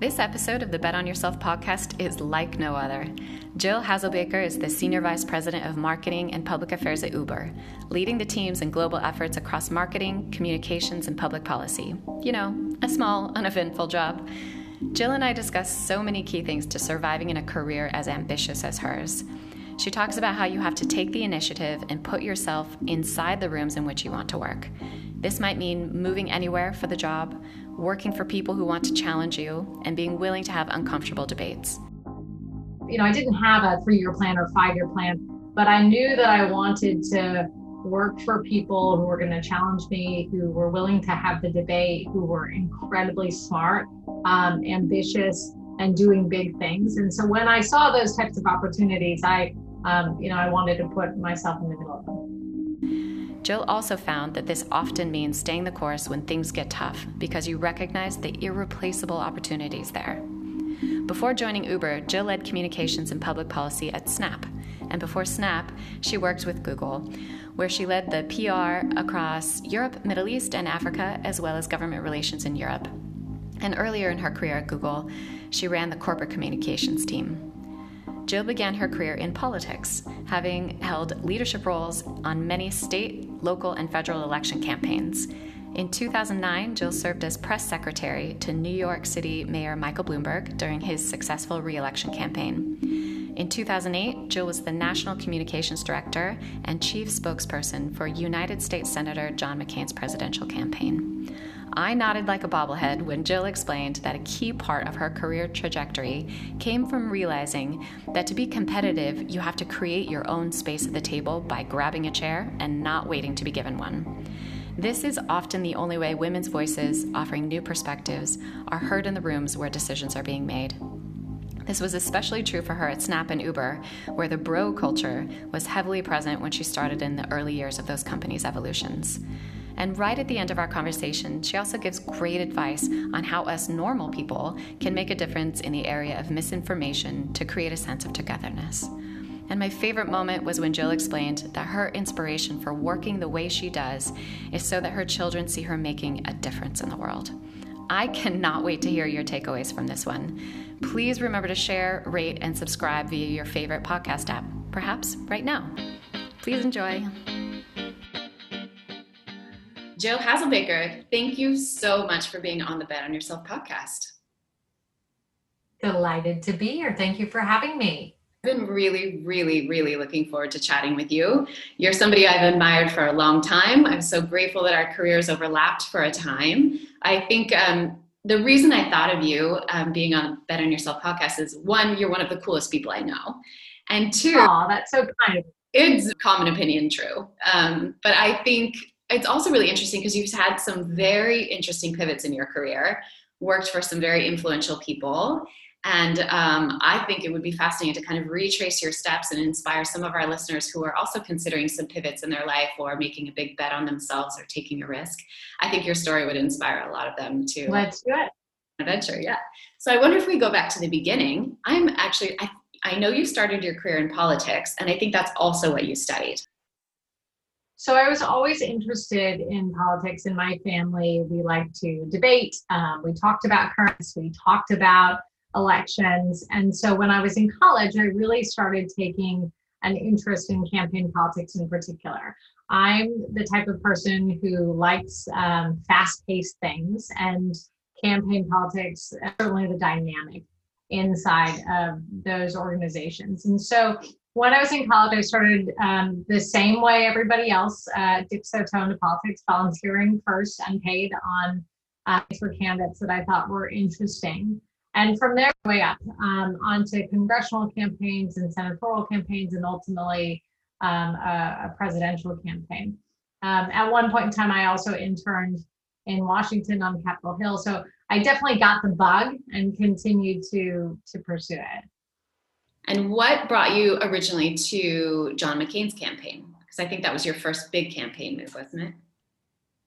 This episode of the Bet on Yourself podcast is like no other. Jill Hazelbaker is the Senior Vice President of Marketing and Public Affairs at Uber, leading the teams and global efforts across marketing, communications, and public policy. You know, a small, uneventful job. Jill and I discuss so many key things to surviving in a career as ambitious as hers. She talks about how you have to take the initiative and put yourself inside the rooms in which you want to work. This might mean moving anywhere for the job, working for people who want to challenge you, and being willing to have uncomfortable debates. You know, I didn't have a three year plan or five year plan, but I knew that I wanted to work for people who were going to challenge me, who were willing to have the debate, who were incredibly smart, um, ambitious, and doing big things. And so when I saw those types of opportunities, I, um, you know, I wanted to put myself in the middle of them. Jill also found that this often means staying the course when things get tough because you recognize the irreplaceable opportunities there. Before joining Uber, Jill led communications and public policy at Snap. And before Snap, she worked with Google, where she led the PR across Europe, Middle East, and Africa, as well as government relations in Europe. And earlier in her career at Google, she ran the corporate communications team. Jill began her career in politics, having held leadership roles on many state, local, and federal election campaigns. In 2009, Jill served as press secretary to New York City Mayor Michael Bloomberg during his successful reelection campaign. In 2008, Jill was the National Communications Director and Chief Spokesperson for United States Senator John McCain's presidential campaign. I nodded like a bobblehead when Jill explained that a key part of her career trajectory came from realizing that to be competitive, you have to create your own space at the table by grabbing a chair and not waiting to be given one. This is often the only way women's voices, offering new perspectives, are heard in the rooms where decisions are being made. This was especially true for her at Snap and Uber, where the bro culture was heavily present when she started in the early years of those companies' evolutions. And right at the end of our conversation, she also gives great advice on how us normal people can make a difference in the area of misinformation to create a sense of togetherness. And my favorite moment was when Jill explained that her inspiration for working the way she does is so that her children see her making a difference in the world. I cannot wait to hear your takeaways from this one. Please remember to share, rate, and subscribe via your favorite podcast app, perhaps right now. Please enjoy. Jill Hazelbaker, thank you so much for being on the Bet on Yourself podcast. Delighted to be here. Thank you for having me. I've been really, really, really looking forward to chatting with you. You're somebody I've admired for a long time. I'm so grateful that our careers overlapped for a time. I think um, the reason I thought of you um, being on Bet on Yourself podcast is one, you're one of the coolest people I know, and two, oh, that's so kind. It's common opinion true, um, but I think it's also really interesting because you've had some very interesting pivots in your career, worked for some very influential people. And um, I think it would be fascinating to kind of retrace your steps and inspire some of our listeners who are also considering some pivots in their life or making a big bet on themselves or taking a risk. I think your story would inspire a lot of them to let's do it. Adventure, yeah. So I wonder if we go back to the beginning. I'm actually I, I know you started your career in politics, and I think that's also what you studied. So I was always interested in politics in my family. We like to debate. Um, we talked about currents. We talked about elections. And so when I was in college, I really started taking an interest in campaign politics in particular. I'm the type of person who likes um, fast paced things, and campaign politics, certainly the dynamic inside of those organizations. And so when I was in college, I started um, the same way everybody else uh, dips their toe into politics, volunteering first, unpaid on uh, for candidates that I thought were interesting. And from there, way up um, onto congressional campaigns and senatorial campaigns, and ultimately um, a, a, presidential campaign. Um, at one point in time, I also interned in Washington on Capitol Hill. So I definitely got the bug and continued to to pursue it. And what brought you originally to John McCain's campaign? Because I think that was your first big campaign move, wasn't it?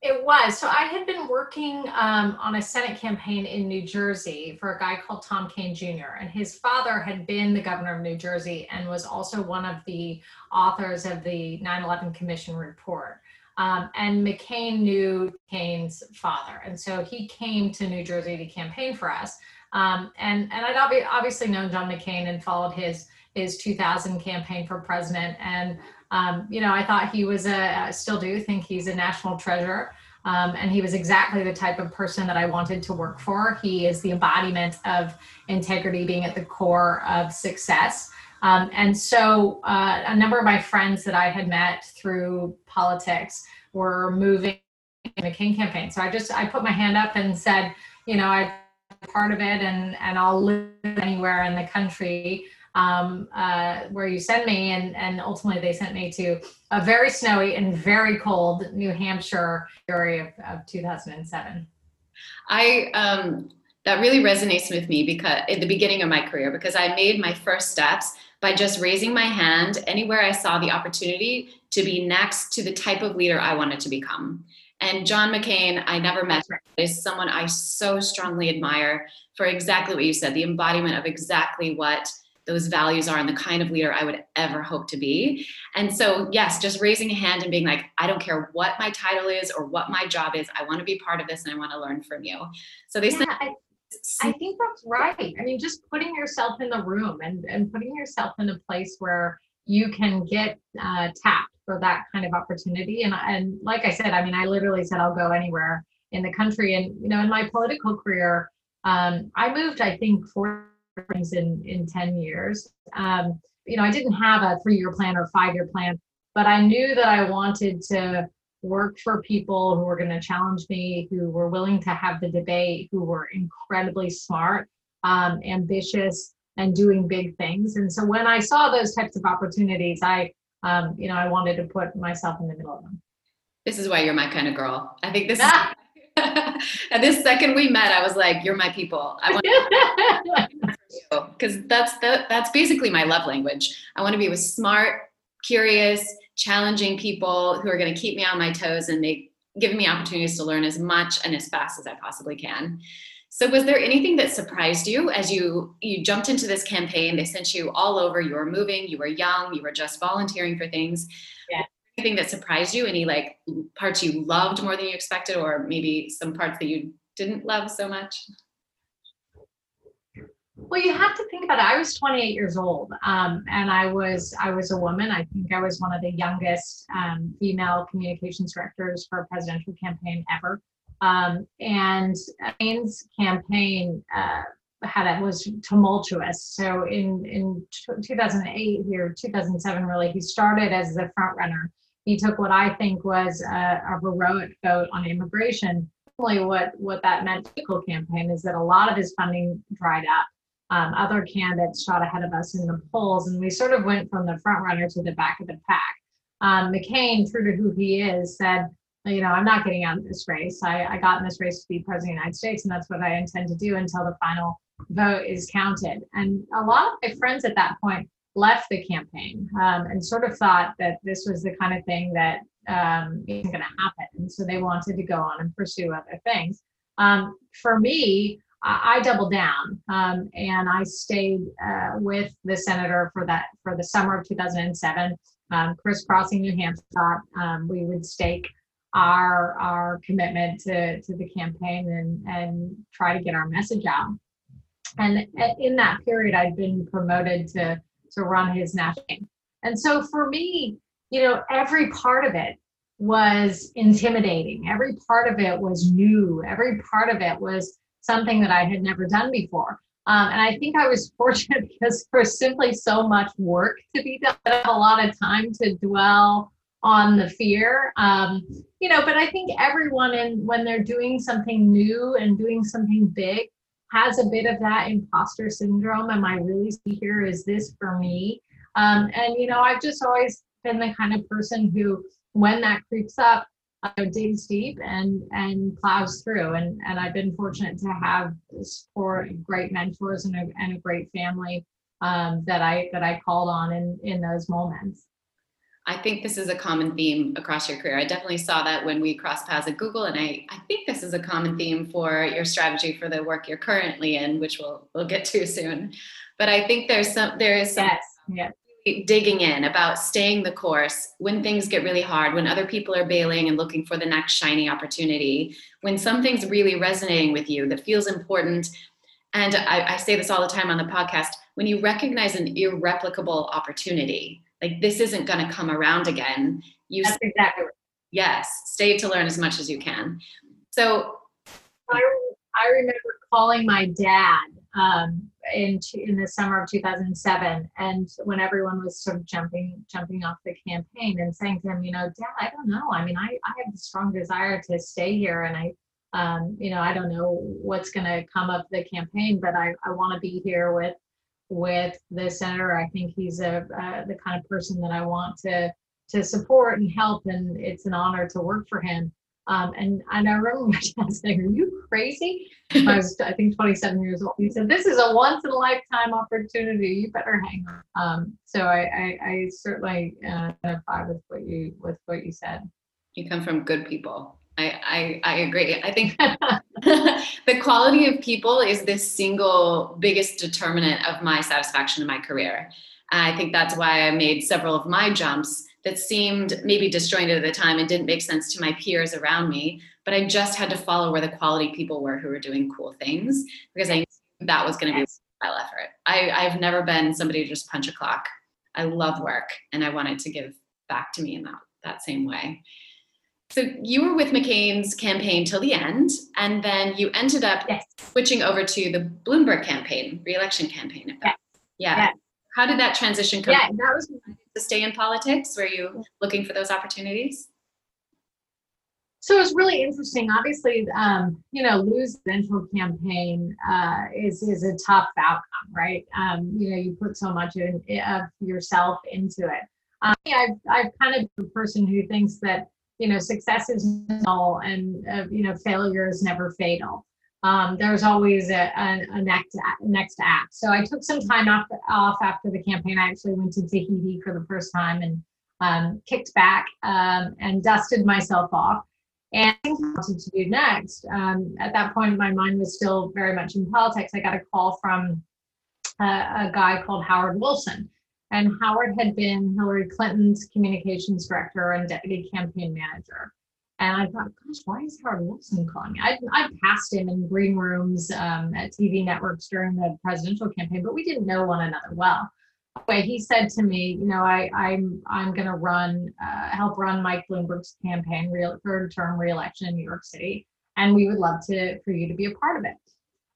It was. So I had been working um, on a Senate campaign in New Jersey for a guy called Tom Kean Jr. And his father had been the governor of New Jersey and was also one of the authors of the 9 11 Commission report. Um, and McCain knew Kean's father. And so he came to New Jersey to campaign for us. Um, and and I'd ob- obviously known John McCain and followed his his 2000 campaign for president. And um, you know, I thought he was a, I still do think he's a national treasure. Um, and he was exactly the type of person that I wanted to work for. He is the embodiment of integrity being at the core of success. Um, and so uh, a number of my friends that I had met through politics were moving in the McCain campaign. So I just I put my hand up and said, you know, I'm part of it and and I'll live anywhere in the country um, uh, where you send me. And, and ultimately, they sent me to a very snowy and very cold New Hampshire area of, of 2007. I, um, that really resonates with me because at the beginning of my career, because I made my first steps by just raising my hand anywhere I saw the opportunity to be next to the type of leader I wanted to become. And John McCain, I never met, is someone I so strongly admire for exactly what you said, the embodiment of exactly what those values are and the kind of leader I would ever hope to be. And so, yes, just raising a hand and being like, I don't care what my title is or what my job is, I want to be part of this and I want to learn from you. So they yeah, I, I think that's right. I mean, just putting yourself in the room and, and putting yourself in a place where you can get uh, tapped for that kind of opportunity. And, and like I said, I mean, I literally said I'll go anywhere in the country. And, you know, in my political career, um, I moved, I think, four things in in 10 years um, you know i didn't have a three year plan or five year plan but i knew that i wanted to work for people who were going to challenge me who were willing to have the debate who were incredibly smart um, ambitious and doing big things. And so when i saw those types of opportunities i um, you know i wanted to put myself in the middle of them. This is why you're my kind of girl. I think this is and this second we met i was like you're my people. I want because that's the, that's basically my love language. I want to be with smart, curious, challenging people who are going to keep me on my toes and make giving me opportunities to learn as much and as fast as I possibly can. So was there anything that surprised you as you you jumped into this campaign? They sent you all over. You were moving, you were young, you were just volunteering for things. Yeah. Anything that surprised you? Any like parts you loved more than you expected, or maybe some parts that you didn't love so much? Well, you have to think about it. I was 28 years old, um, and I was I was a woman. I think I was one of the youngest um, female communications directors for a presidential campaign ever. Um, and McCain's campaign uh, had was tumultuous. So in in 2008 here, 2007 really, he started as the front runner. He took what I think was a, a heroic vote on immigration. What what that meant for the campaign is that a lot of his funding dried up um, other candidates shot ahead of us in the polls, and we sort of went from the front runner to the back of the pack. Um, McCain, true to who he is, said, you know, I'm not getting out of this race. I, I got in this race to be president of the United States, and that's what I intend to do until the final vote is counted. And a lot of my friends at that point left the campaign um, and sort of thought that this was the kind of thing that um, isn't going to happen. And so they wanted to go on and pursue other things. Um, for me, I, doubled down um, and I stayed uh, with the senator for that for the summer of 2007, um, crisscrossing New Hampshire. Um, we would stake our our commitment to to the campaign and and try to get our message out. And in that period, I'd been promoted to to run his national. And so for me, you know, every part of it was intimidating. Every part of it was new. Every part of it was something that I had never done before. Um, and I think I was fortunate because there was simply so much work to be done. A lot of time to dwell on the fear. Um, you know, but I think everyone in when they're doing something new and doing something big has a bit of that imposter syndrome. Am I really here? Is this for me? Um, and you know, I've just always been the kind of person who, when that creeps up, uh, digs deep and and plows through. And and I've been fortunate to have support, great mentors, and a, and a great family um, that I that I called on in in those moments. I think this is a common theme across your career. I definitely saw that when we crossed paths at Google, and I, I think this is a common theme for your strategy for the work you're currently in, which we'll we'll get to soon. But I think there's some there is some yes, yes digging in about staying the course when things get really hard, when other people are bailing and looking for the next shiny opportunity, when something's really resonating with you that feels important. And I, I say this all the time on the podcast when you recognize an irreplicable opportunity, like this isn't going to come around again. You That's exactly right. Yes, stay to learn as much as you can. So I, I remember calling my dad um, in in the summer of 2007, and when everyone was sort of jumping jumping off the campaign, and saying to him, you know, Dad, I don't know. I mean, I I have a strong desire to stay here, and I, um, you know, I don't know what's going to come of the campaign, but I I want to be here with with the senator. I think he's a uh, the kind of person that I want to to support and help, and it's an honor to work for him. Um, and, and I remember my dad saying, Are you crazy? I was, I think, 27 years old. He said, This is a once in a lifetime opportunity. You better hang on. Um, so I, I, I certainly uh, identify with what you with what you said. You come from good people. I, I, I agree. I think the quality of people is the single biggest determinant of my satisfaction in my career. I think that's why I made several of my jumps that seemed maybe disjointed at the time and didn't make sense to my peers around me. But I just had to follow where the quality people were who were doing cool things because I knew that was going to be a while effort. I, I've never been somebody to just punch a clock. I love work and I wanted to give back to me in that, that same way. So you were with McCain's campaign till the end, and then you ended up yes. switching over to the Bloomberg campaign, reelection campaign. Yes. Yeah. Yes. How did that transition come? Yeah, that was to stay in politics? Were you looking for those opportunities? So it's really interesting. Obviously, um, you know, lose the eventual campaign uh, is is a tough outcome, right? Um, you know, you put so much of yourself into it. Um, I've I've kind of the person who thinks that you know success is null and uh, you know failure is never fatal um, there's always a, a, a, next next act. So I took some time off, off after the campaign. I actually went to Tahiti for the first time and um, kicked back um, and dusted myself off. And wanted to do next. Um, at that point, my mind was still very much in politics. I got a call from a, a guy called Howard Wilson. And Howard had been Hillary Clinton's communications director and deputy campaign manager. And I thought, gosh, why is Howard Wilson calling me? I I passed him in green rooms um, at TV networks during the presidential campaign, but we didn't know one another well. Anyway, he said to me, you know, I I'm I'm going to run uh, help run Mike Bloomberg's campaign, real third term reelection in New York City, and we would love to for you to be a part of it.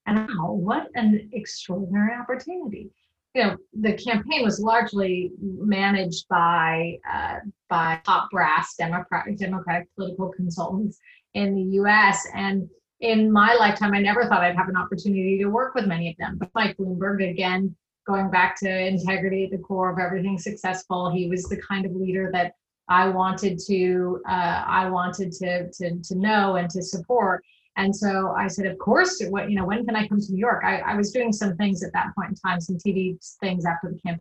And wow, what an extraordinary opportunity! You know, the campaign was largely managed by uh, by top brass Democratic Democratic political consultants in the U.S. And in my lifetime, I never thought I'd have an opportunity to work with many of them. But Mike Bloomberg, again, going back to integrity at the core of everything successful, he was the kind of leader that I wanted to uh, I wanted to, to to know and to support. And so I said, of course, what, you know, when can I come to New York? I, I was doing some things at that point in time, some TV things after the camp.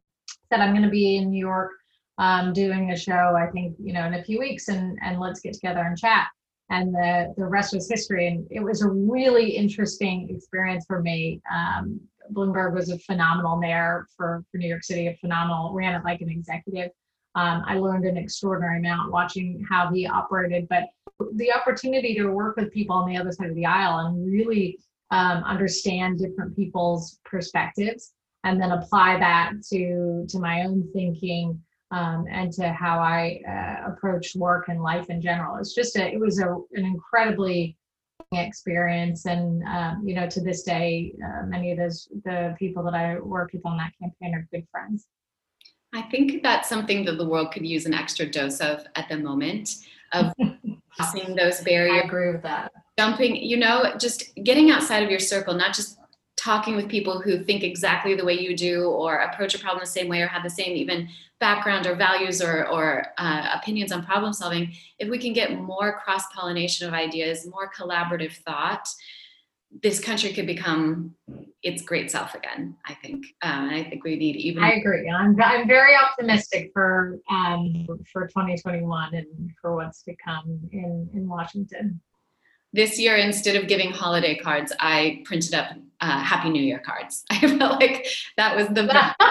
Said I'm going to be in New York um, doing a show, I think, you know, in a few weeks and, and let's get together and chat. And the, the rest was history. And it was a really interesting experience for me. Um, Bloomberg was a phenomenal mayor for, for New York City, a phenomenal, ran it like an executive. Um, I learned an extraordinary amount watching how he operated, but the opportunity to work with people on the other side of the aisle and really um, understand different people's perspectives and then apply that to to my own thinking um, and to how I uh, approach work and life in general. It's just a, it was a, an incredibly experience and um, you know to this day uh, many of those the people that I worked with on that campaign are good friends. I think that's something that the world could use an extra dose of at the moment of crossing those barriers. I agree with that. Jumping, you know, just getting outside of your circle, not just talking with people who think exactly the way you do or approach a problem the same way or have the same even background or values or, or uh, opinions on problem solving if we can get more cross pollination of ideas more collaborative thought this country could become its great self again. I think. Uh, I think we need even. I agree. I'm I'm very optimistic for um for 2021 and for what's to come in in Washington. This year, instead of giving holiday cards, I printed up uh, Happy New Year cards. I felt like that was the.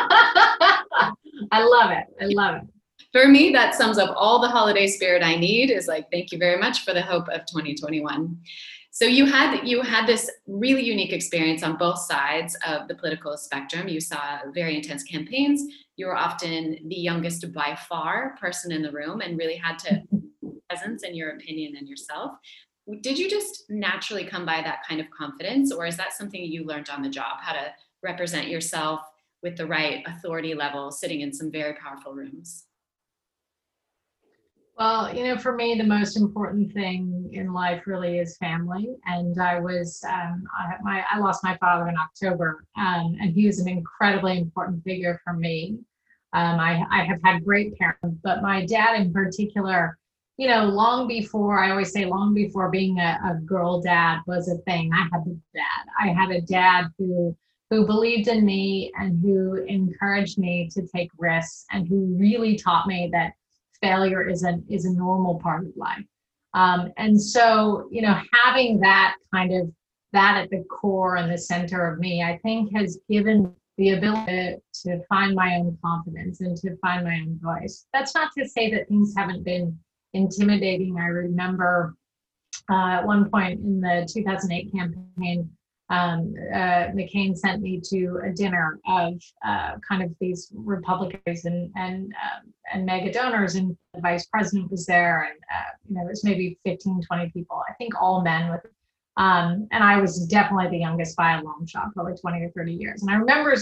I love it. I love it. For me, that sums up all the holiday spirit I need. Is like, thank you very much for the hope of 2021. So you had you had this really unique experience on both sides of the political spectrum. You saw very intense campaigns. You were often the youngest by far person in the room, and really had to mm-hmm. presence and your opinion and yourself. Did you just naturally come by that kind of confidence, or is that something you learned on the job? How to represent yourself with the right authority level, sitting in some very powerful rooms? Well, you know, for me, the most important thing in life really is family. And I was, um, I, my, I lost my father in October, um, and he was an incredibly important figure for me. Um, I, I have had great parents, but my dad in particular, you know, long before, I always say, long before being a, a girl dad was a thing, I had a dad. I had a dad who who believed in me and who encouraged me to take risks and who really taught me that failure is a is a normal part of life. Um, and so, you know, having that kind of that at the core and the center of me, I think has given the ability to find my own confidence and to find my own voice. That's not to say that things haven't been intimidating. I remember uh, at one point in the 2008 campaign, um, uh, McCain sent me to a dinner of uh, kind of these Republicans and and um, and mega donors, and the vice president was there, and uh, you know it was maybe 15, 20 people. I think all men with. Um, and I was definitely the youngest by a long shot, probably 20 or 30 years. And I remember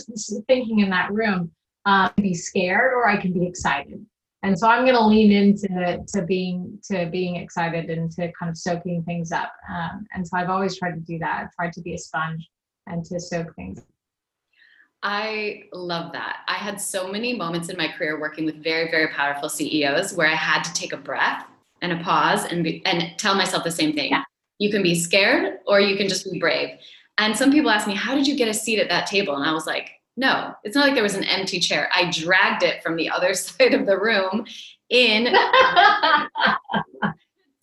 thinking in that room, uh, be scared or I can be excited and so i'm going to lean into to being to being excited and to kind of soaking things up um, and so i've always tried to do that i've tried to be a sponge and to soak things I love that. I had so many moments in my career working with very, very powerful CEOs where I had to take a breath and a pause and be, and tell myself the same thing. Yeah. You can be scared or you can just be brave. And some people ask me, "How did you get a seat at that table?" And I was like, no, it's not like there was an empty chair. I dragged it from the other side of the room in,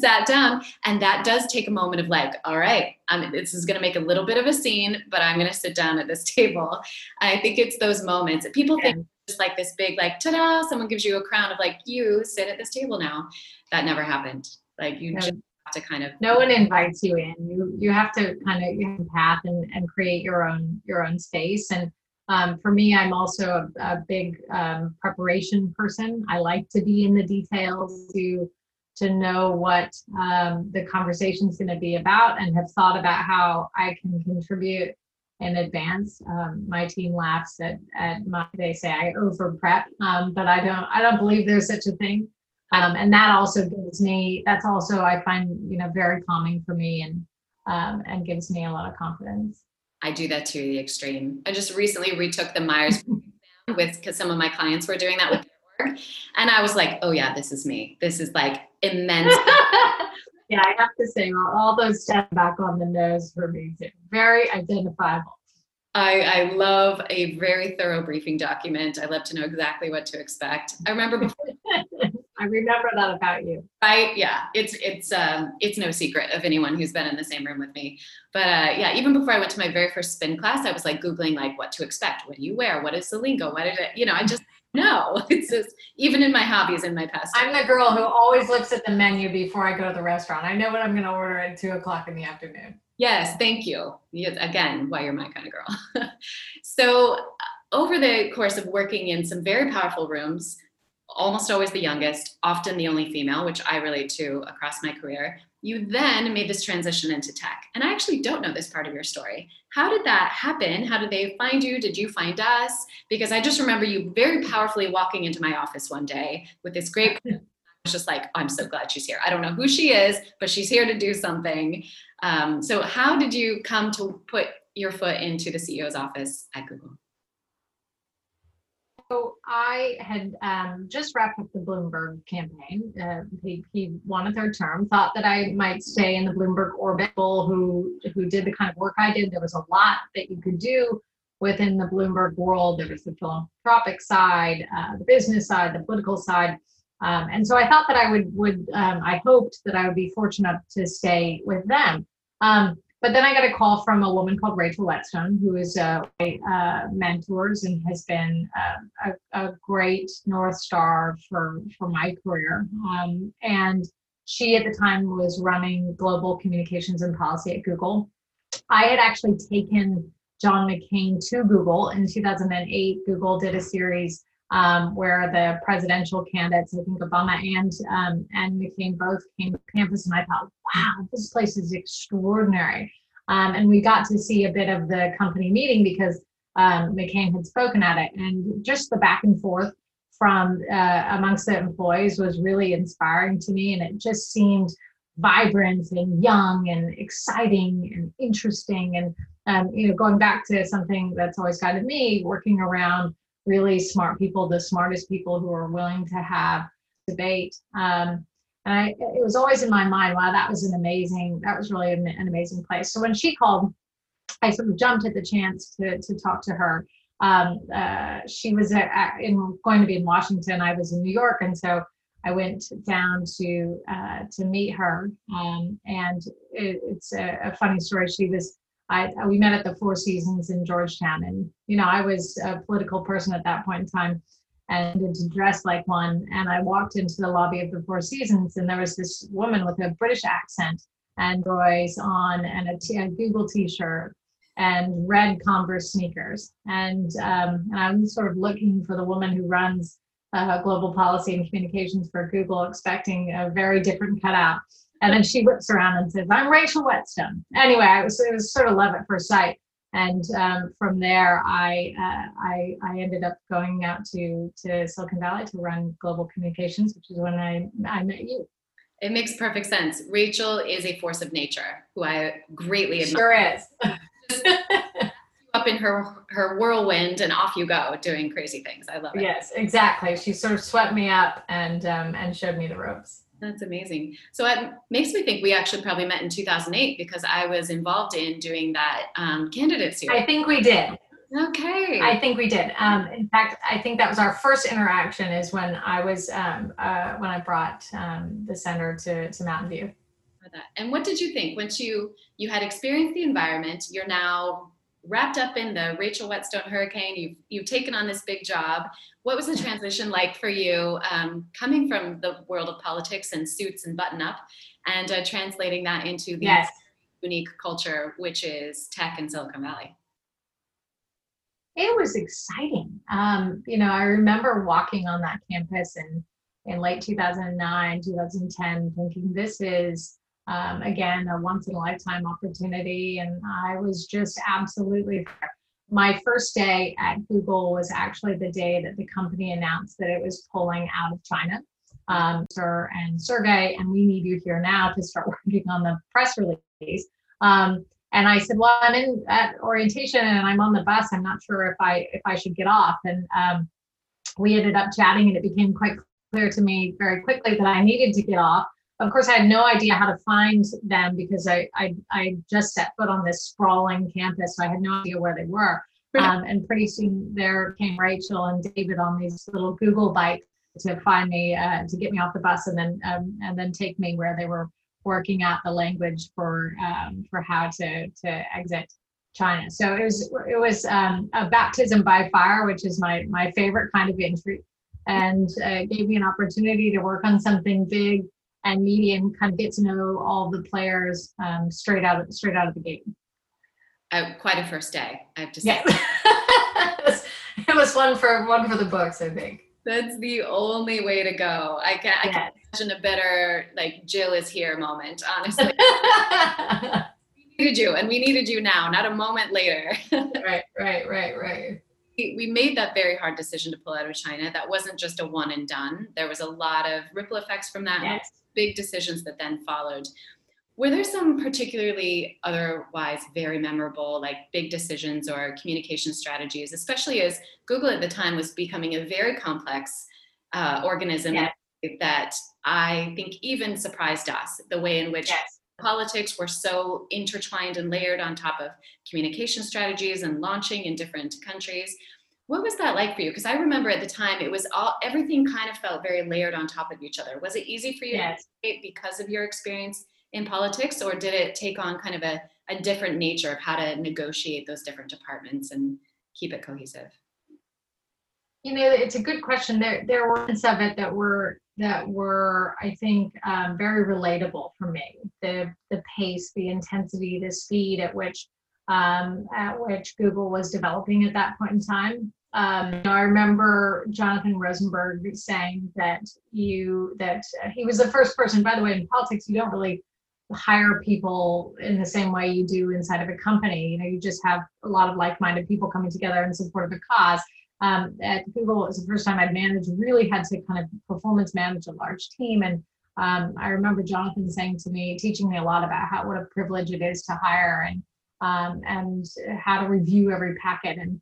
sat down, and that does take a moment of like, all right, I'm, this is going to make a little bit of a scene, but I'm going to sit down at this table. I think it's those moments. People yeah. think just like this big, like, ta-da! Someone gives you a crown of like, you sit at this table now. That never happened. Like you. No. Just, have to kind of no one invites you in you you have to kind of you have path and, and create your own your own space and um, for me, I'm also a, a big um, preparation person. I like to be in the details to to know what um, the conversation is going to be about and have thought about how I can contribute in advance. Um, my team laughs at, at my, they say I over prep, um, but I don't, I don't believe there's such a thing. Um, and that also gives me, that's also, I find, you know, very calming for me and, um, and gives me a lot of confidence. I do that to the extreme. I just recently retook the Myers with because some of my clients were doing that with their work. And I was like, oh yeah, this is me. This is like immense. yeah, I have to say all those steps back on the nose for me too. Very identifiable. I, I love a very thorough briefing document. I love to know exactly what to expect. I remember before I remember that about you. I yeah, it's it's um it's no secret of anyone who's been in the same room with me. But uh, yeah, even before I went to my very first spin class, I was like googling like what to expect. What do you wear? What is the lingo? What did it? You know, I just no. It's just even in my hobbies in my past. I'm the girl who always looks at the menu before I go to the restaurant. I know what I'm going to order at two o'clock in the afternoon. Yes, thank you. Again, why you're my kind of girl. so over the course of working in some very powerful rooms almost always the youngest, often the only female, which I relate to across my career. You then made this transition into tech. And I actually don't know this part of your story. How did that happen? How did they find you? Did you find us? Because I just remember you very powerfully walking into my office one day with this great. I was just like, I'm so glad she's here. I don't know who she is, but she's here to do something. Um, so, how did you come to put your foot into the CEO's office at Google? So I had um, just wrapped up the Bloomberg campaign. Uh, he, he won a third term. Thought that I might stay in the Bloomberg orbit. Who who did the kind of work I did? There was a lot that you could do within the Bloomberg world. There was the philanthropic side, uh, the business side, the political side, um, and so I thought that I would would um, I hoped that I would be fortunate to stay with them. Um, but then I got a call from a woman called Rachel Whetstone, who is uh, uh, mentors and has been uh, a, a, great North Star for, for my career. Um, and she at the time was running global communications and policy at Google. I had actually taken John McCain to Google in 2008. Google did a series um, where the presidential candidates, I think Obama and um, and McCain both came to campus, and I thought, wow, this place is extraordinary. Um, and we got to see a bit of the company meeting because um, McCain had spoken at it, and just the back and forth from uh, amongst the employees was really inspiring to me, and it just seemed vibrant and young and exciting and interesting. And um, you know going back to something that's always guided me working around really smart people the smartest people who are willing to have debate. Um, and I, it was always in my mind wow that was an amazing that was really an, an amazing place. So when she called i sort of jumped at the chance to, to talk to her. Um, uh, she was in, going to be in washington. I was in new york. And so I went down to uh, to meet her, um, and it, it's a, a, funny story. She was I we met at the Four Seasons in Georgetown, and you know I was a political person at that point in time, and to dress like one. And I walked into the lobby of the Four Seasons, and there was this woman with a British accent and Roy's on and a, t- a Google T-shirt and red Converse sneakers, and um, and I'm sort of looking for the woman who runs uh, global policy and communications for Google, expecting a very different cutout. And then she whips around and says, "I'm Rachel Whetstone." Anyway, I was it was sort of love at first sight, and um, from there, I, uh, I I ended up going out to to Silicon Valley to run global communications, which is when I I met you. It makes perfect sense. Rachel is a force of nature who I greatly admire. Sure is. up in her her whirlwind and off you go doing crazy things. I love it. Yes, exactly. She sort of swept me up and um, and showed me the ropes. That's amazing. So it makes me think we actually probably met in 2008 because I was involved in doing that um, candidate series. I think we did. Okay. I think we did. Um, in fact, I think that was our first interaction is when I was um, uh, when I brought um, the center to to Mountain View. And what did you think once you you had experienced the environment? You're now wrapped up in the Rachel Whetstone hurricane. You've you've taken on this big job. What was the transition like for you, um, coming from the world of politics and suits and button up, and uh, translating that into the yes. unique culture, which is tech in Silicon Valley? It was exciting. Um, you know, I remember walking on that campus in in late 2009, 2010, thinking this is um, again, a once in a lifetime opportunity. And I was just absolutely my first day at Google was actually the day that the company announced that it was pulling out of China. Um, Sir and Sergey, and we need you here now to start working on the press release. Um, and I said, well, I'm in at orientation and I'm on the bus. I'm not sure if I if I should get off. And um, we ended up chatting, and it became quite clear to me very quickly that I needed to get off of course, I had no idea how to find them because I, I, I just set foot on this sprawling campus. So I had no idea where they were. Um, and pretty soon there came Rachel and David on these little Google bikes to find me, uh, to get me off the bus and then, um, and then take me where they were working out the language for, um, for how to, to exit China. So it was, it was um, a baptism by fire, which is my, my favorite kind of entry and uh, gave me an opportunity to work on something big and medium kind of get to know all the players um, straight out of straight out of the gate. Uh, quite a first day, I have to say. Yeah. it was one for one for the books, I think. That's the only way to go. I can I can imagine a better like Jill is here moment, honestly. we needed you, and we needed you now, not a moment later. right, right, right, right we made that very hard decision to pull out of China. That wasn't just a one and done. There was a lot of ripple effects from that. Yes big decisions that then followed. Were there some particularly otherwise very memorable, like big decisions or communication strategies, especially as Google at the time was becoming a very complex uh, organism yes. that I think even surprised us, the way in which yes. politics were so intertwined and layered on top of communication strategies and launching in different countries. What was that like for you? Because I remember at the time it was all everything kind of felt very layered on top of each other. Was it easy for you yes. because of your experience in politics, or did it take on kind of a, a different nature of how to negotiate those different departments and keep it cohesive? You know, it's a good question. There, there were parts of it that were that were, I think, um, very relatable for me. The the pace, the intensity, the speed at which um, at which Google was developing at that point in time. Um, I remember Jonathan Rosenberg saying that you that he was the first person. By the way, in politics, you don't really hire people in the same way you do inside of a company. You know, you just have a lot of like-minded people coming together in support of a cause. Um, at Google, it was the first time I'd managed, really had to kind of performance manage a large team. And um, I remember Jonathan saying to me, teaching me a lot about how what a privilege it is to hire and um, and how to review every packet. And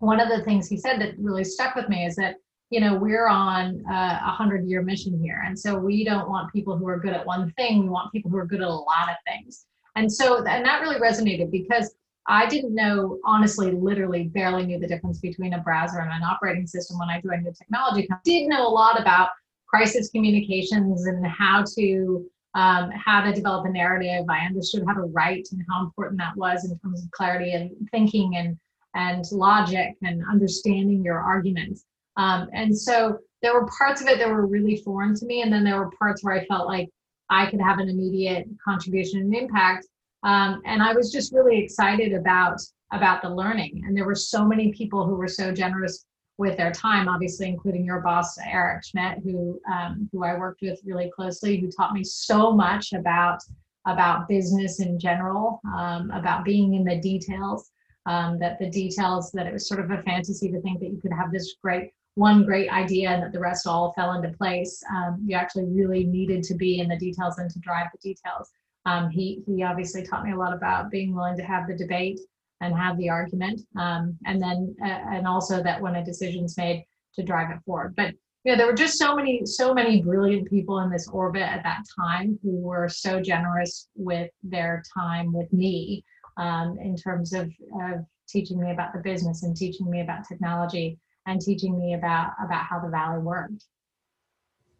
one of the things he said that really stuck with me is that you know we're on a hundred year mission here. And so we don't want people who are good at one thing. We want people who are good at a lot of things. And so and that really resonated because i didn't know honestly literally barely knew the difference between a browser and an operating system when i joined the technology company. Did know a lot about crisis communications and how to um, how to develop a narrative. I understood how to write and how important that was in terms of clarity and thinking and and logic and understanding your arguments um, and so there were parts of it that were really foreign to me. And then there were parts where I felt like I could have an immediate contribution and impact. Um, and I was just really excited about about the learning. And there were so many people who were so generous with their time, obviously, including your boss, Eric Schmidt, who um, who I worked with really closely, who taught me so much about about business in general, um, about being in the details. Um, that the details that it was sort of a fantasy to think that you could have this great one great idea and that the rest all fell into place. Um, you actually really needed to be in the details and to drive the details. Um, he he obviously taught me a lot about being willing to have the debate and have the argument, um, and then uh, and also that when a decision's made to drive it forward. But you know, there were just so many so many brilliant people in this orbit at that time who were so generous with their time with me um, in terms of, of teaching me about the business and teaching me about technology and teaching me about about how the valley worked.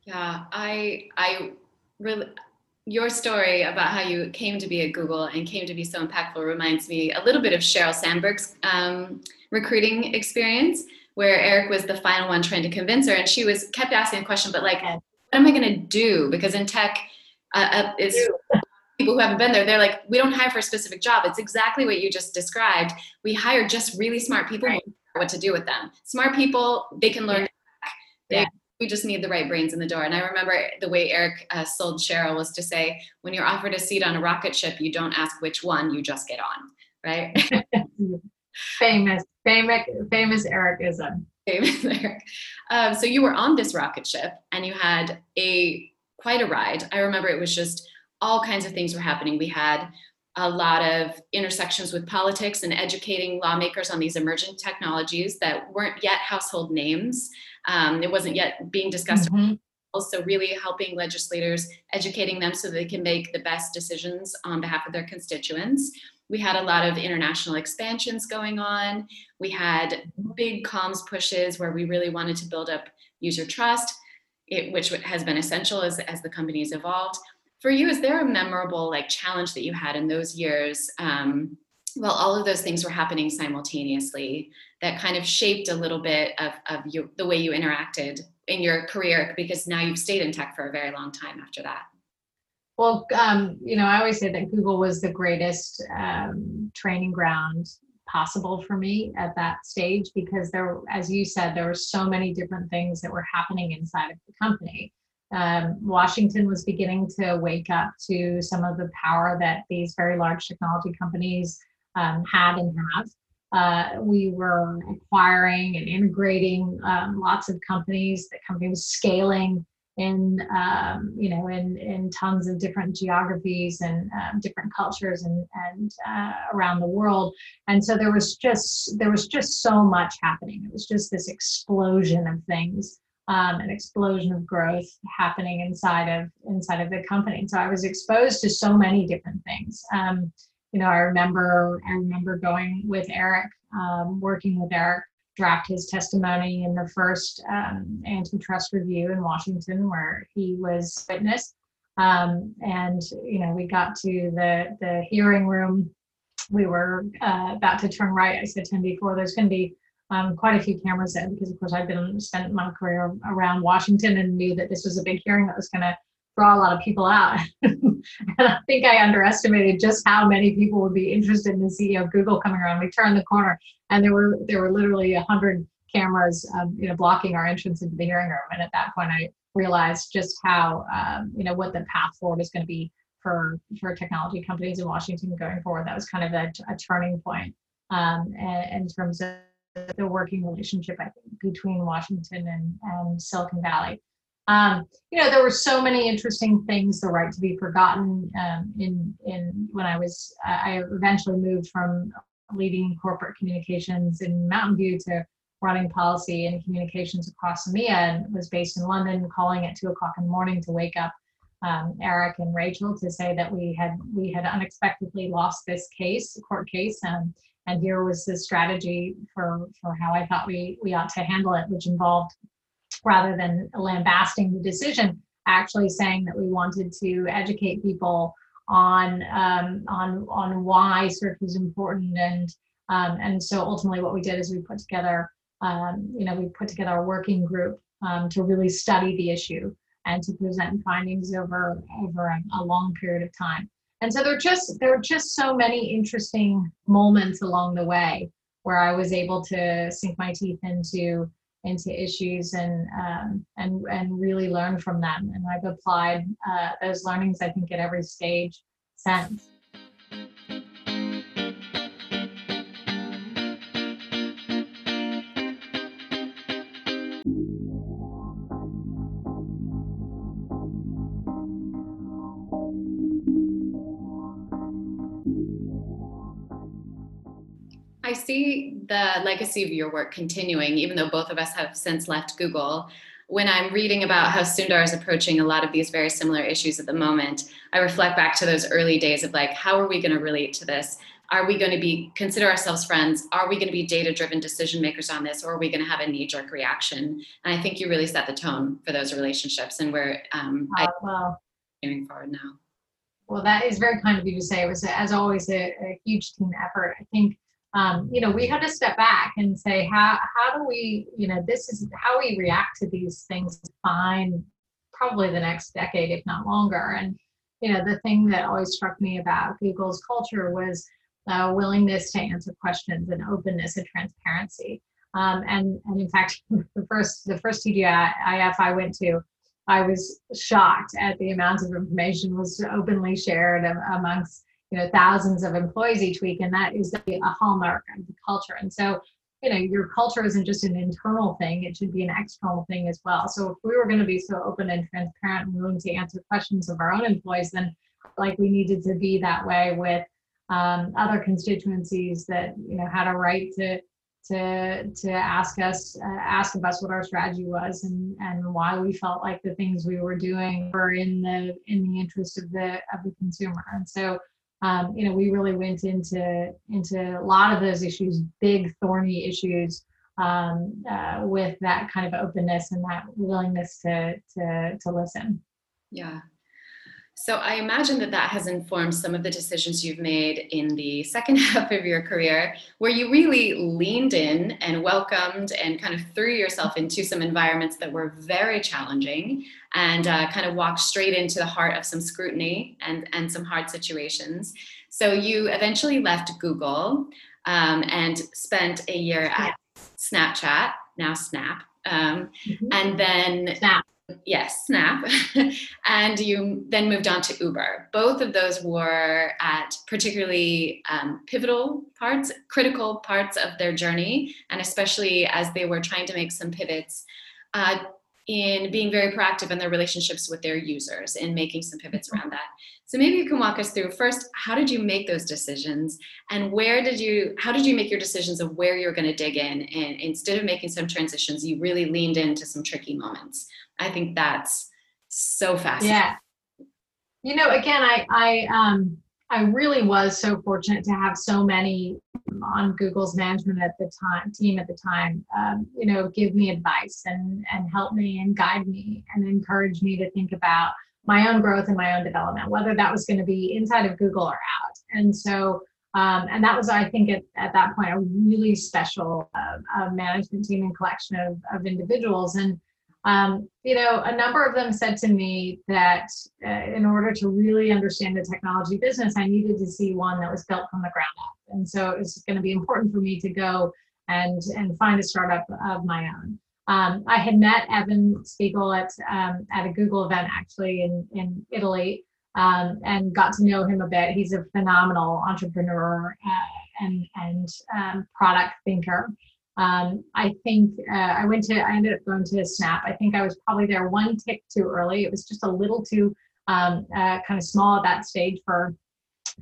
Yeah i i really your story about how you came to be at google and came to be so impactful reminds me a little bit of sheryl sandberg's um, recruiting experience where eric was the final one trying to convince her and she was kept asking the question but like what am i going to do? Because in tech uh, uh, is people who haven't been there they're like we don't hire for a specific job it's exactly what you just described we hire just really smart people right what to do with them. Smart people, they can learn. They, yeah. We just need the right brains in the door. And I remember the way Eric uh, sold Sheryl was to say, when you're offered a seat on a rocket ship, you don't ask which one, you just get on, right? famous, famous, famous Ericism. Famous Eric. Um, so you were on this rocket ship and you had a quite a ride. I remember it was just all kinds of things were happening. We had a lot of intersections with politics and educating lawmakers on these emerging technologies that weren't yet household names. Um, it wasn't yet being discussed. Mm-hmm. Also, really helping legislators, educating them so they can make the best decisions on behalf of their constituents. We had a lot of international expansions going on. We had big comms pushes where we really wanted to build up user trust, it, which has been essential as, as the companies evolved for you is there a memorable like challenge that you had in those years um, well all of those things were happening simultaneously that kind of shaped a little bit of, of you, the way you interacted in your career? Because now you've stayed in tech for a very long time after that. Well um, you know i always say that google was the greatest um, training ground possible for me at that stage because there as you said there were so many different things that were happening inside of the company um, Washington was beginning to wake up to some of the power that these very large technology companies um, had and have. Uh, we were acquiring and integrating um, lots of companies. The company was scaling in um, you know in in tons of different geographies and um, different cultures and and uh, around the world. And so there was just there was just so much happening. It was just this explosion of things um, an explosion of growth happening inside of inside of the company. So I was exposed to so many different things. Um, you know, I remember I remember going with Eric, um, working with Eric, draft his testimony in the first um, antitrust review in Washington, where he was witness. Um, and you know, we got to the the hearing room. We were uh, about to turn right. I said to him before, there's going to be um, quite a few cameras in because, of course, I've been spent my career around Washington and knew that this was a big hearing that was going to draw a lot of people out. and I think I underestimated just how many people would be interested in the CEO of Google coming around. We turned the corner, and there were there were literally a hundred cameras, um, you know, blocking our entrance into the hearing room. And at that point, I realized just how, um, you know, what the path forward is going to be for for technology companies in Washington going forward. That was kind of a, a turning point um, in terms of the working relationship, I think, between Washington and, and Silicon Valley. Um, you know, there were so many interesting things. The right to be forgotten. Um, in in when I was, I eventually moved from leading corporate communications in Mountain View to running policy and communications across EMEA, and was based in London. Calling at two o'clock in the morning to wake up um, Eric and Rachel to say that we had we had unexpectedly lost this case, court case, and and here was the strategy for for how I thought we we ought to handle it, which involved rather than lambasting the decision, actually saying that we wanted to educate people on um, on on why search was important and um, and so ultimately what we did is we put together um, you know we put together a working group um, to really study the issue and to present findings over over a, a long period of time and so there are just there are just so many interesting moments along the way where I was able to sink my teeth into into issues and um, and and really learn from them. And I've applied uh, those learnings, I think, at every stage since. See the legacy of your work continuing, even though both of us have since left Google. When I'm reading about how Sundar is approaching a lot of these very similar issues at the moment, I reflect back to those early days of like, how are we going to relate to this? Are we going to be consider ourselves friends? Are we going to be data-driven decision makers on this, or are we going to have a knee-jerk reaction? And I think you really set the tone for those relationships, and we're um, oh, well, moving forward now. Well, that is very kind of you to say. It was, as always, a, a huge team effort. I think um, you know, we had to step back and say, how how do we, you know, this is how we react to these things. Fine, probably the next decade, if not longer. And you know, the thing that always struck me about Google's culture was uh, willingness to answer questions and openness and transparency. Um, and and in fact, the first the first TGIF I went to, I was shocked at the amount of information was openly shared amongst you know thousands of employees each week and that is a hallmark of the culture. And so you know your culture isn't just an internal thing it should be an external thing as well. So if we were going to be so open and transparent and willing to answer questions of our own employees then like we needed to be that way with um, other constituencies that you know had a right to to to ask us uh, ask of us what our strategy was and and why we felt like the things we were doing were in the in the interest of the of the consumer. And so um, you know, we really went into into a lot of those issues, big thorny issues, um, uh, with that kind of openness and that willingness to to to listen. Yeah. So I imagine that that has informed some of the decisions you've made in the second half of your career, where you really leaned in and welcomed and kind of threw yourself into some environments that were very challenging and uh, kind of walked straight into the heart of some scrutiny and, and some hard situations. So you eventually left Google um, and spent a year at Snapchat, now Snap. Um, mm-hmm. And then Snap yes, Snap, and you then moved on to Uber. Both of those were at particularly um, pivotal parts, critical parts of their journey, and especially as they were trying to make some pivots uh, in being very proactive in their relationships with their users and making some pivots around that. So maybe you can walk us through first, how did you make those decisions and where did you, how did you make your decisions of where you're going to dig in? And instead of making some transitions, you really leaned into some tricky moments. I think that's so fascinating. Yeah. You know, again, I, I, um, I really was so fortunate to have so many on Google's management at the time, team at the time, um, you know, give me advice and and help me and guide me and encourage me to think about my own growth and my own development, whether that was going to be inside of Google or out. And so, Um, and that was, I think, at, at that point, a really special uh, uh, management team and collection of, of individuals. And, um, you know, a number of them said to me that uh, in order to really understand the technology business, I needed to see one that was built from the ground up. And so it was going to be important for me to go and, and find a startup of my own. Um, I had met Evan Spiegel at, um, at a Google event actually in, in Italy um, and got to know him a bit. He's a phenomenal entrepreneur uh, and and um, product thinker. Um, I think uh, I went to I ended up going to Snap. I think I was probably there one tick too early. It was just a little too um, uh, kind of small at that stage for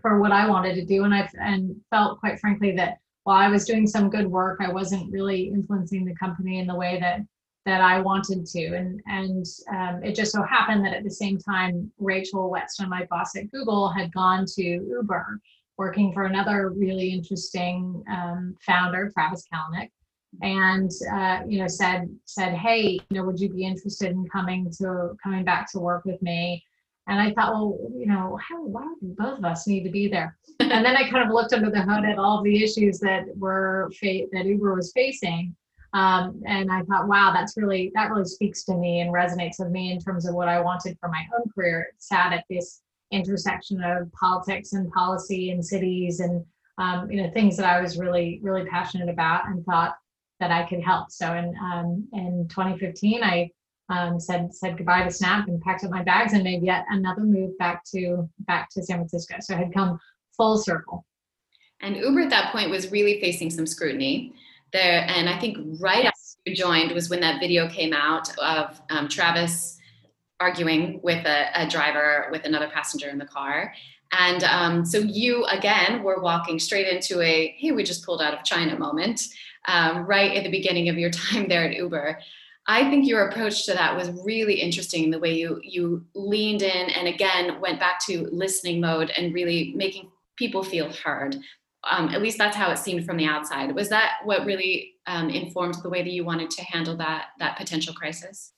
for what I wanted to do, and I and felt quite frankly that while I was doing some good work, I wasn't really influencing the company in the way that that I wanted to. And, and um, it just so happened that at the same time, Rachel Whetstone, my boss at Google, had gone to Uber, working for another really interesting um, founder, Travis Kalanick, and uh, you know said said, hey, you know, would you be interested in coming to coming back to work with me? And I thought, well, you know, how, why do both of us need to be there? and then I kind of looked under the hood at all the issues that were fa- that Uber was facing um, and I thought, wow, that's really that really speaks to me and resonates with me in terms of what I wanted for my own career. It sat at this intersection of politics and policy and cities and um, you know things that I was really really passionate about and thought that I could help. So in um, in 2015, I um, said said goodbye to Snap and packed up my bags and made yet another move back to back to San Francisco. So I had come full circle. And Uber at that point was really facing some scrutiny there and i think right after you joined was when that video came out of um, travis arguing with a, a, driver with another passenger in the car and um, so you again were walking straight into a hey we just pulled out of china moment um, right at the beginning of your time there at uber i think your approach to that was really interesting the way you you leaned in and again went back to listening mode and really making people feel heard um, at least that's how it seemed from the outside. Was that what really um, informed the way that you wanted to handle that that potential crisis?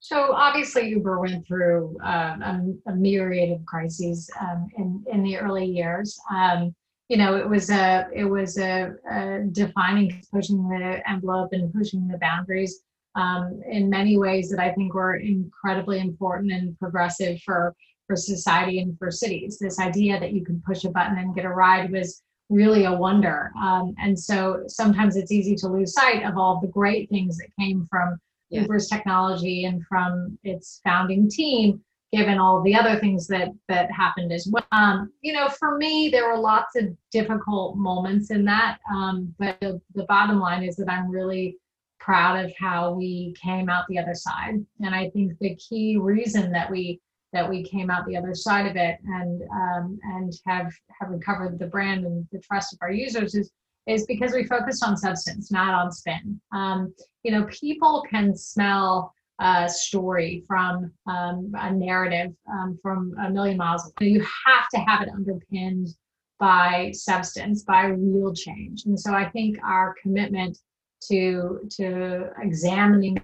So obviously, Uber went through uh, a, a, myriad of crises um, in in the early years. Um, you know, it was a it was a, a, defining, pushing the envelope and pushing the boundaries um, in many ways that I think were incredibly important and progressive for for society and for cities. This idea that you can push a button and get a ride was really a wonder. Um, and so sometimes it's easy to lose sight of all the great things that came from yeah. Uber's technology and from its founding team, given all the other things that that happened as well. Um, you know, for me, there were lots of difficult moments in that. Um, but the, the bottom line is that I'm really proud of how we came out the other side. And I think the key reason that we that we came out the other side of it and um, and have have recovered the brand and the trust of our users is is because we focused on substance, not on spin. Um, you know, people can smell a story from um, a narrative um, from a million miles. Away. You have to have it underpinned by substance, by real change. And so I think our commitment to to examining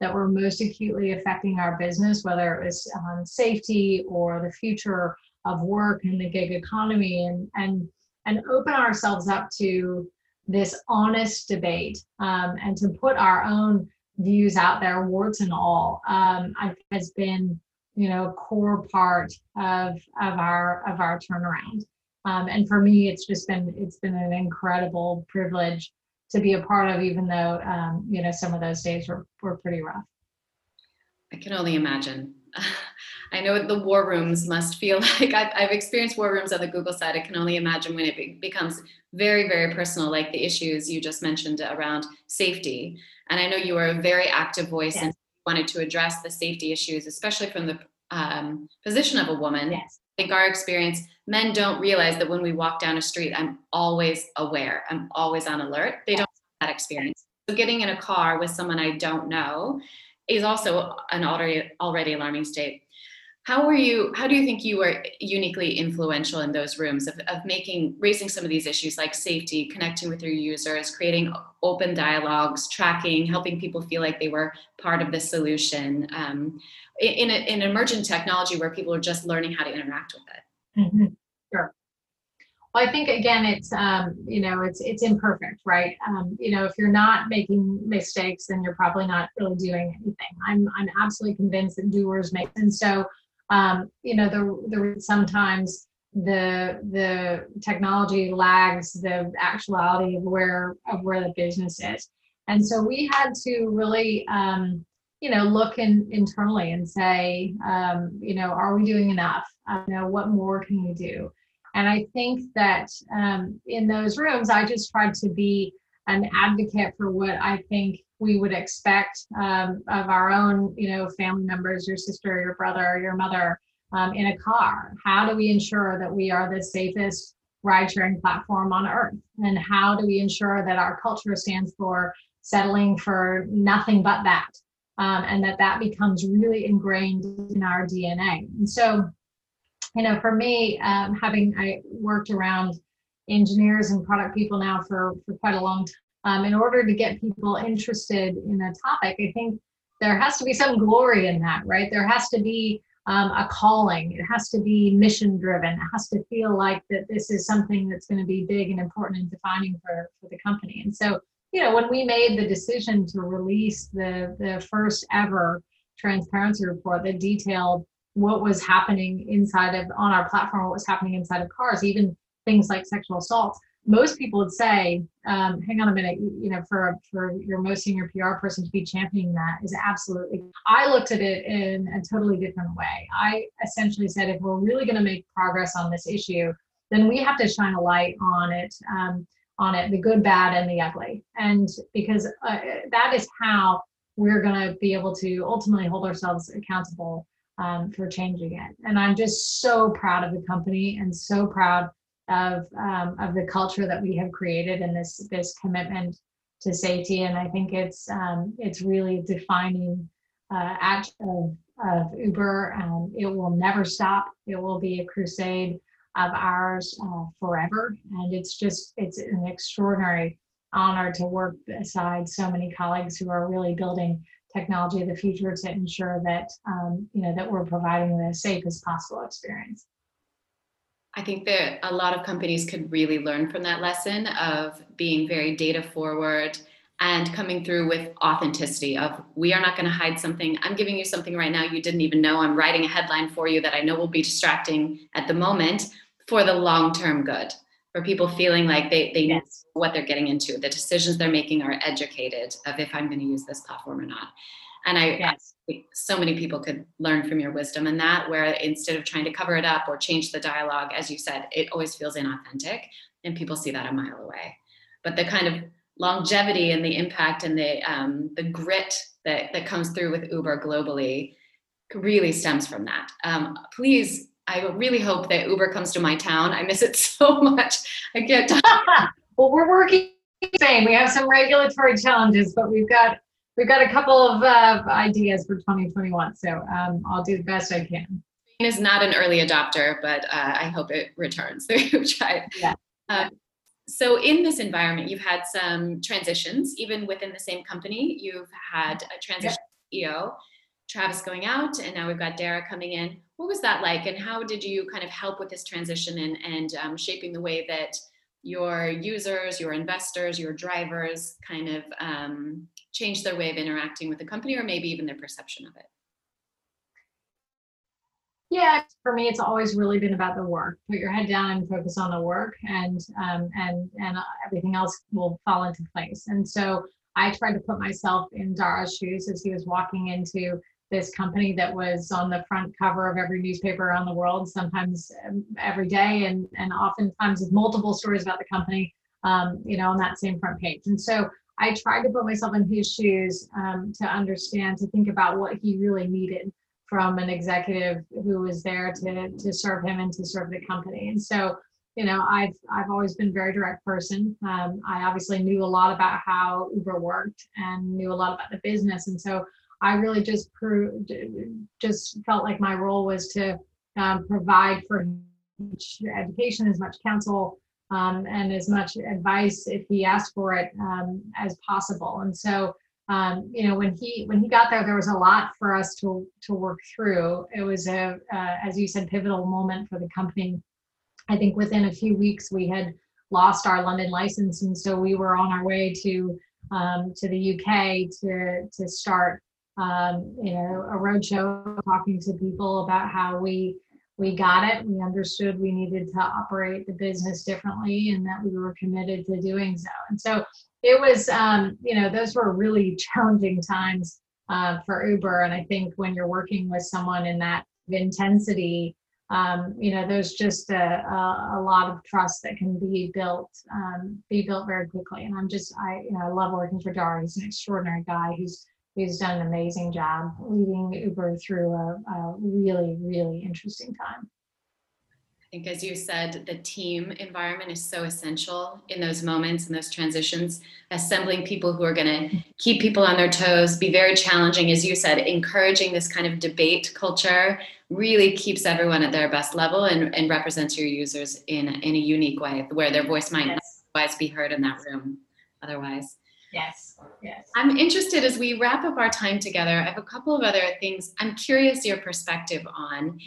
that were most acutely affecting our business, whether it was um, safety or the future of work and the gig economy, and and and open ourselves up to this honest debate um, and to put our own views out there, warts and all, um, has been you know a core part of of our of our turnaround. Um, and for me, it's just been it's been an incredible privilege to be a part of, even though um, you know some of those days were were pretty rough. I can only imagine. I know the war rooms must feel like I've, I've, experienced war rooms on the Google side. I can only imagine when it be, becomes very, very personal, like the issues you just mentioned around safety. And I know you are a very active voice yes. and wanted to address the safety issues, especially from the um, position of a woman. Yes. I think our experience, men don't realize that when we walk down a street, I'm always aware. I'm always on alert. They don't have that experience. So getting in a car with someone I don't know is also an already already alarming state. How were you? How do you think you were uniquely influential in those rooms of, of making raising some of these issues like safety, connecting with your users, creating open dialogues, tracking, helping people feel like they were part of the solution um, in, a, in emergent technology where people are just learning how to interact with it? Mm-hmm. Sure. Well, I think again, it's um, you know, it's it's imperfect, right? Um, you know, if you're not making mistakes, then you're probably not really doing anything. I'm I'm absolutely convinced that doers make, and so um, you know, the the sometimes the the technology lags the actuality of where of where the business is, and so we had to really um, you know look in internally and say, um, you know, are we doing enough? You know, what more can we do? And I think that um, in those rooms, I just tried to be an advocate for what I think we would expect um, of our own, you know, family members, your sister, your brother, your mother um, in a car. How do we ensure that we are the safest ride sharing platform on earth? And how do we ensure that our culture stands for settling for nothing but that? Um, and that that becomes really ingrained in our DNA. And so you know, for me, um, having I worked around engineers and product people now for for quite a long time, um, in order to get people interested in a topic, I think there has to be some glory in that, right? There has to be um, a calling. It has to be mission driven. It has to feel like that this is something that's going to be big and important and defining for, for the company. And so, you know, when we made the decision to release the the first ever transparency report that detailed what was happening inside of on our platform, what was happening inside of cars, even things like sexual assault. Most people would say, um, "Hang on a minute, you know, for for your most senior PR person to be championing that is absolutely." I looked at it in a totally different way. I essentially said, if we're really going to make progress on this issue, then we have to shine a light on it, um, on it, the good, bad, and the ugly, and because uh, that is how we're going to be able to ultimately hold ourselves accountable um, for changing it. And I'm just so proud of the company and so proud of um, of the culture that we have created and this this commitment to safety. And I think it's um, it's really defining uh, act of, of Uber. and it will never stop. It will be a crusade of ours uh, forever. And it's just it's an extraordinary honor to work beside so many colleagues who are really building technology of the future to ensure that um, you know that we're providing the safest possible experience. I think that a lot of companies could really learn from that lesson of being very data forward and coming through with authenticity of we are not going to hide something i'm giving you something right now you didn't even know i'm writing a headline for you that i know will be distracting at the moment for the long term good for people feeling like they, they yes. know what they're getting into. The decisions they're making are educated of if I'm going to use this platform or not. And I, yes. So many people could learn from your wisdom and that where instead of trying to cover it up or change the dialogue, as you said, it always feels inauthentic and people see that a mile away. But the kind of longevity and the impact and the um, the grit that, that comes through with Uber globally really stems from that. Um, please I really hope that Uber comes to my town. I miss it so much. I get well, we're working same. We have some regulatory challenges, but we've got we've got a couple of uh, ideas for 2021. So um, I'll do the best I can. Spain is not an early adopter, but uh, I hope it returns. Tried. Yeah. Um, so in this environment, you've had some transitions, even within the same company. You've had a transition yeah. CEO Travis going out, and now we've got Dara coming in. What was that like, and how did you kind of help with this transition and, and um, shaping the way that your users, your investors, your drivers kind of um, change their way of interacting with the company, or maybe even their perception of it? Yeah, for me, it's always really been about the work. Put your head down and focus on the work, and um, and and everything else will fall into place. And so I tried to put myself in Dara's shoes as he was walking into this company that was on the front cover of every newspaper around the world, sometimes um, every day, and and oftentimes with multiple stories about the company, um, you know, on that same front page. And so I tried to put myself in his shoes um, to understand, to think about what he really needed from an executive who was there to to serve him and to serve the company. And so, you know, I've I've always been a very direct person. Um, I obviously knew a lot about how Uber worked and knew a lot about the business, and so I really just proved, just felt like my role was to um, provide for education, as much counsel, um, and as much advice if he asked for it um, as possible. And so, um, you know, when he when he got there, there was a lot for us to to work through. It was a, uh, as you said, pivotal moment for the company I think within a few weeks we had lost our London license, and so we were on our way to um, to the UK to to start um, you know a roadshow, talking to people about how we we got it. We understood we needed to operate the business differently, and that we were committed to doing so. And so it was um, you know those were really challenging times uh, for Uber, and I think when you're working with someone in that intensity um, you know, there's just a, a, a, lot of trust that can be built, um, be built very quickly. And I'm just, I, you know, I love working for Dara. He's an extraordinary guy who's, who's done an amazing job leading Uber through a, a really, really interesting time. I think, as you said, the team environment is so essential in those moments and those transitions. Assembling people who are going to keep people on their toes, be very challenging, as you said, encouraging this kind of debate culture really keeps everyone at their best level and, and represents your users in, in a unique way where their voice might yes. otherwise be heard in that room otherwise. Yes, yes. I'm interested as we wrap up our time together. I have a couple of other things I'm curious your perspective on.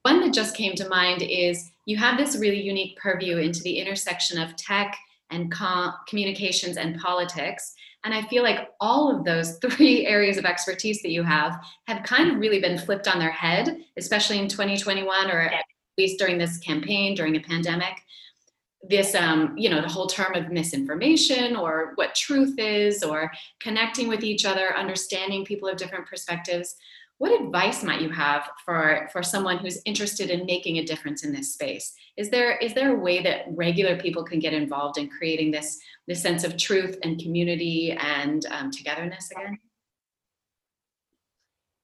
One that just came to mind is you have this really unique purview into the intersection of tech and com- communications and politics. And I feel like all of those three areas of expertise that you have have kind of really been flipped on their head, especially in 2021 or at least during this campaign, during a pandemic. This, um, you know, the whole term of misinformation or what truth is or connecting with each other, understanding people of different perspectives. What advice might you have for, for someone who's interested in making a difference in this space? Is there, is there a way that regular people can get involved in creating this this sense of truth and community and um, togetherness again?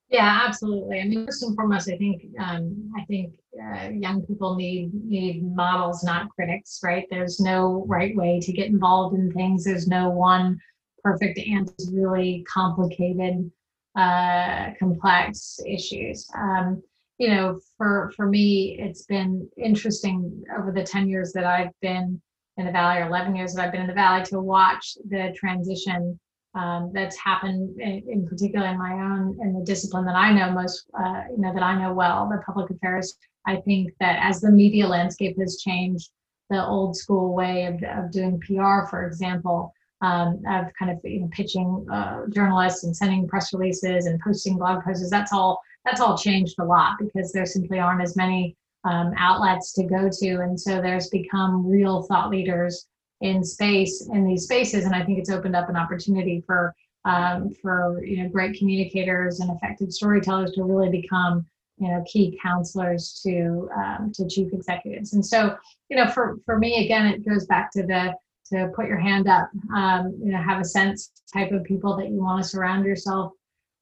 Yeah, absolutely. I mean, first and foremost, I think um, I think uh, young people need need models, not critics. Right? There's no right way to get involved in things. There's no one perfect answer. Really complicated, uh, complex issues. Um, you know, for for me, it's been interesting over the ten years that I've been in the valley or 11 years that I've been in the valley to watch the transition um, that's happened in, in, particular in my own in the discipline that I know most uh, you know that I know well the public affairs I think that as the media landscape has changed the old school way of, of doing PR for example um, of kind of you know pitching uh, journalists and sending press releases and posting blog posts that's all that's all changed a lot because there simply aren't as many um, outlets to go to. And so there's become real thought leaders in space in these spaces. And I think it's opened up an opportunity for um, for you know great communicators and effective storytellers to really become you know key counselors to um, to chief executives. And so you know for for me again it goes back to the to put your hand up um, you know have a sense type of people that you want to surround yourself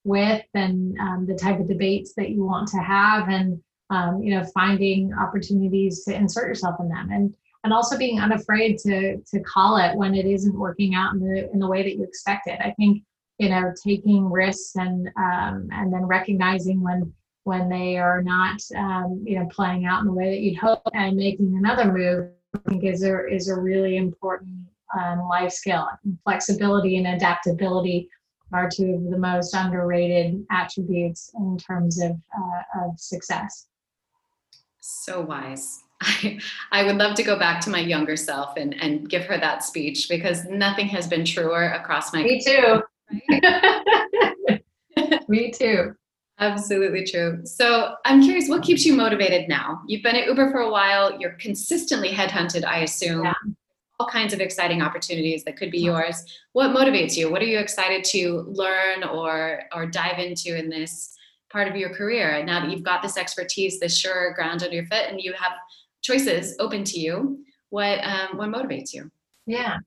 with and um, the type of debates that you want to have and um, you know finding opportunities to insert yourself in them and and also being unafraid to to call it when it isn't working out in the in the way that you expect it. i think you know taking risks and um, and then recognizing when when they are not um, you know playing out in the way that you'd hope and making another move i think is a is a really important um, life skill flexibility and adaptability are two of the most underrated attributes in terms of, uh, of success so wise. I, I would love to go back to my younger self and, and give her that speech because nothing has been truer across my Me too. Me too. Absolutely true. So I'm curious, what keeps you motivated now? You've been at Uber for a while. You're consistently headhunted, I assume. Yeah. All kinds of exciting opportunities that could be yours. What motivates you? What are you excited to learn or or dive into in this part of your career. And now that you've got this expertise, this sure ground under your foot, and you have choices open to you, what um, what motivates you? Yeah.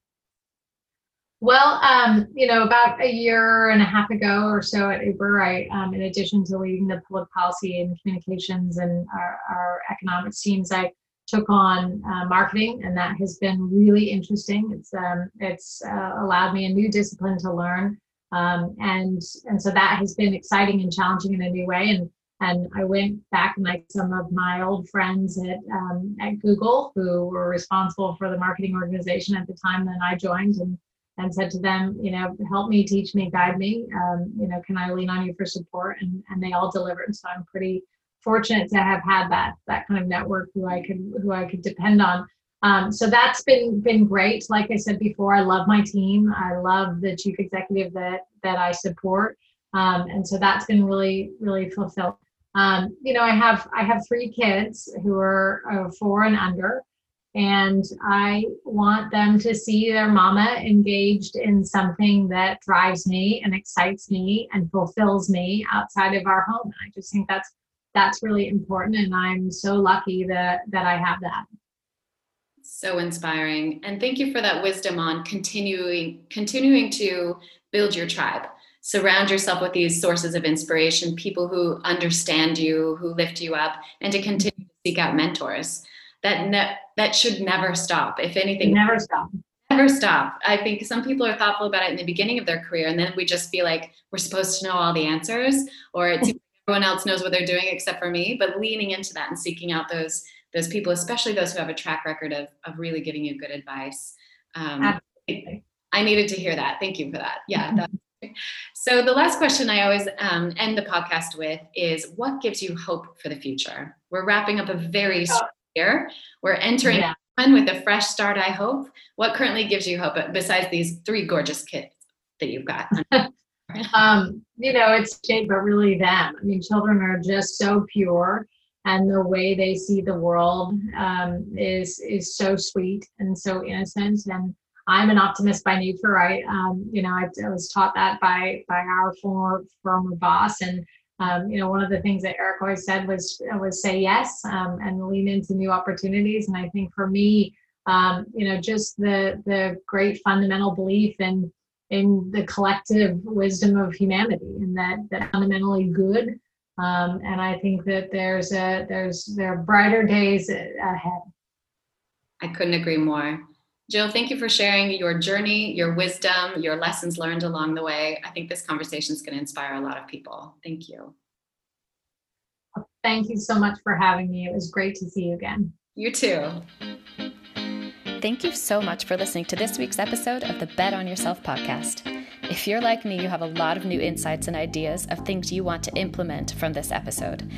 Well, um, you know, about a year and a half ago or so at Uber, I, um, in addition to leading the public policy and communications and our, our economics teams, I took on uh, marketing, and that has been really interesting. It's um, it's uh, allowed me a new discipline to learn, um, and and so that has been exciting and challenging in a new way. And and I went back and like some of my old friends at um, at Google who were responsible for the marketing organization at the time that I joined, and and said to them, you know, help me, teach me, guide me. Um, you know, can I lean on you for support? And and they all delivered. So I'm pretty fortunate to have had that that kind of network who I could who I could depend on. Um, so that's been been great. Like I said before, I love my team. I love the chief executive that that I support, um, and so that's been really really fulfilled. Um, you know, I have I have three kids who are uh, four and under, and I want them to see their mama engaged in something that drives me and excites me and fulfills me outside of our home. I just think that's that's really important, and I'm so lucky that that I have that. So inspiring. And thank you for that wisdom on continuing continuing to build your tribe. Surround yourself with these sources of inspiration, people who understand you, who lift you up, and to continue to seek out mentors. That ne- that should never stop. If anything, never stop. Never stop. I think some people are thoughtful about it in the beginning of their career, and then we just feel like we're supposed to know all the answers, or it's everyone else knows what they're doing except for me. But leaning into that and seeking out those those people, especially those who have a track record of, of really giving you good advice. Um, I needed to hear that. Thank you for that. Yeah. Mm-hmm. So the last question I always um, end the podcast with is what gives you hope for the future? We're wrapping up a very oh. year. We're entering yeah. one with a fresh start, I hope. What currently gives you hope besides these three gorgeous kids that you've got? um, you know, it's Jade, but really them. I mean, children are just so pure and the way they see the world um, is is so sweet and so innocent and I'm an optimist by nature. I, um, you know, I, I, was taught that by by our former former boss, and um, you know, one of the things that Eric always said was was say yes um, and lean into new opportunities. And I think for me, um, you know, just the the great fundamental belief in in the collective wisdom of humanity, and that that fundamentally good um, and I think that there's a there's there are brighter days ahead. I couldn't agree more. Jill, thank you for sharing your journey, your wisdom, your lessons learned along the way. I think this conversation is going to inspire a lot of people. Thank you. Thank you so much for having me. It was great to see you again. You too. Thank you so much for listening to this week's episode of the Bet on Yourself podcast. If you're like me, you have a lot of new insights and ideas of things you want to implement from this episode.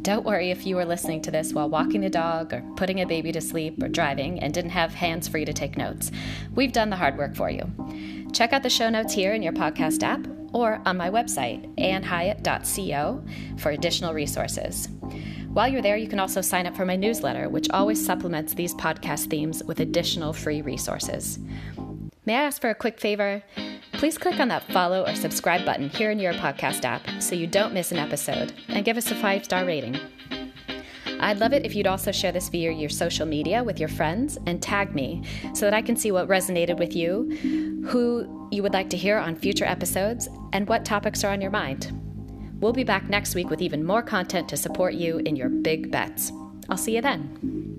Don't worry if you were listening to this while walking the dog or putting a baby to sleep or driving and didn't have hands free to take notes. We've done the hard work for you. Check out the show notes here in your podcast app or on my website, annhiatt.co, for additional resources. While you're there, you can also sign up for my newsletter, which always supplements these podcast themes with additional free resources. May I ask for a quick favor? Please click on that follow or subscribe button here in your podcast app so you don't miss an episode and give us a five star rating. I'd love it if you'd also share this via your social media with your friends and tag me so that I can see what resonated with you, who you would like to hear on future episodes, and what topics are on your mind. We'll be back next week with even more content to support you in your big bets. I'll see you then.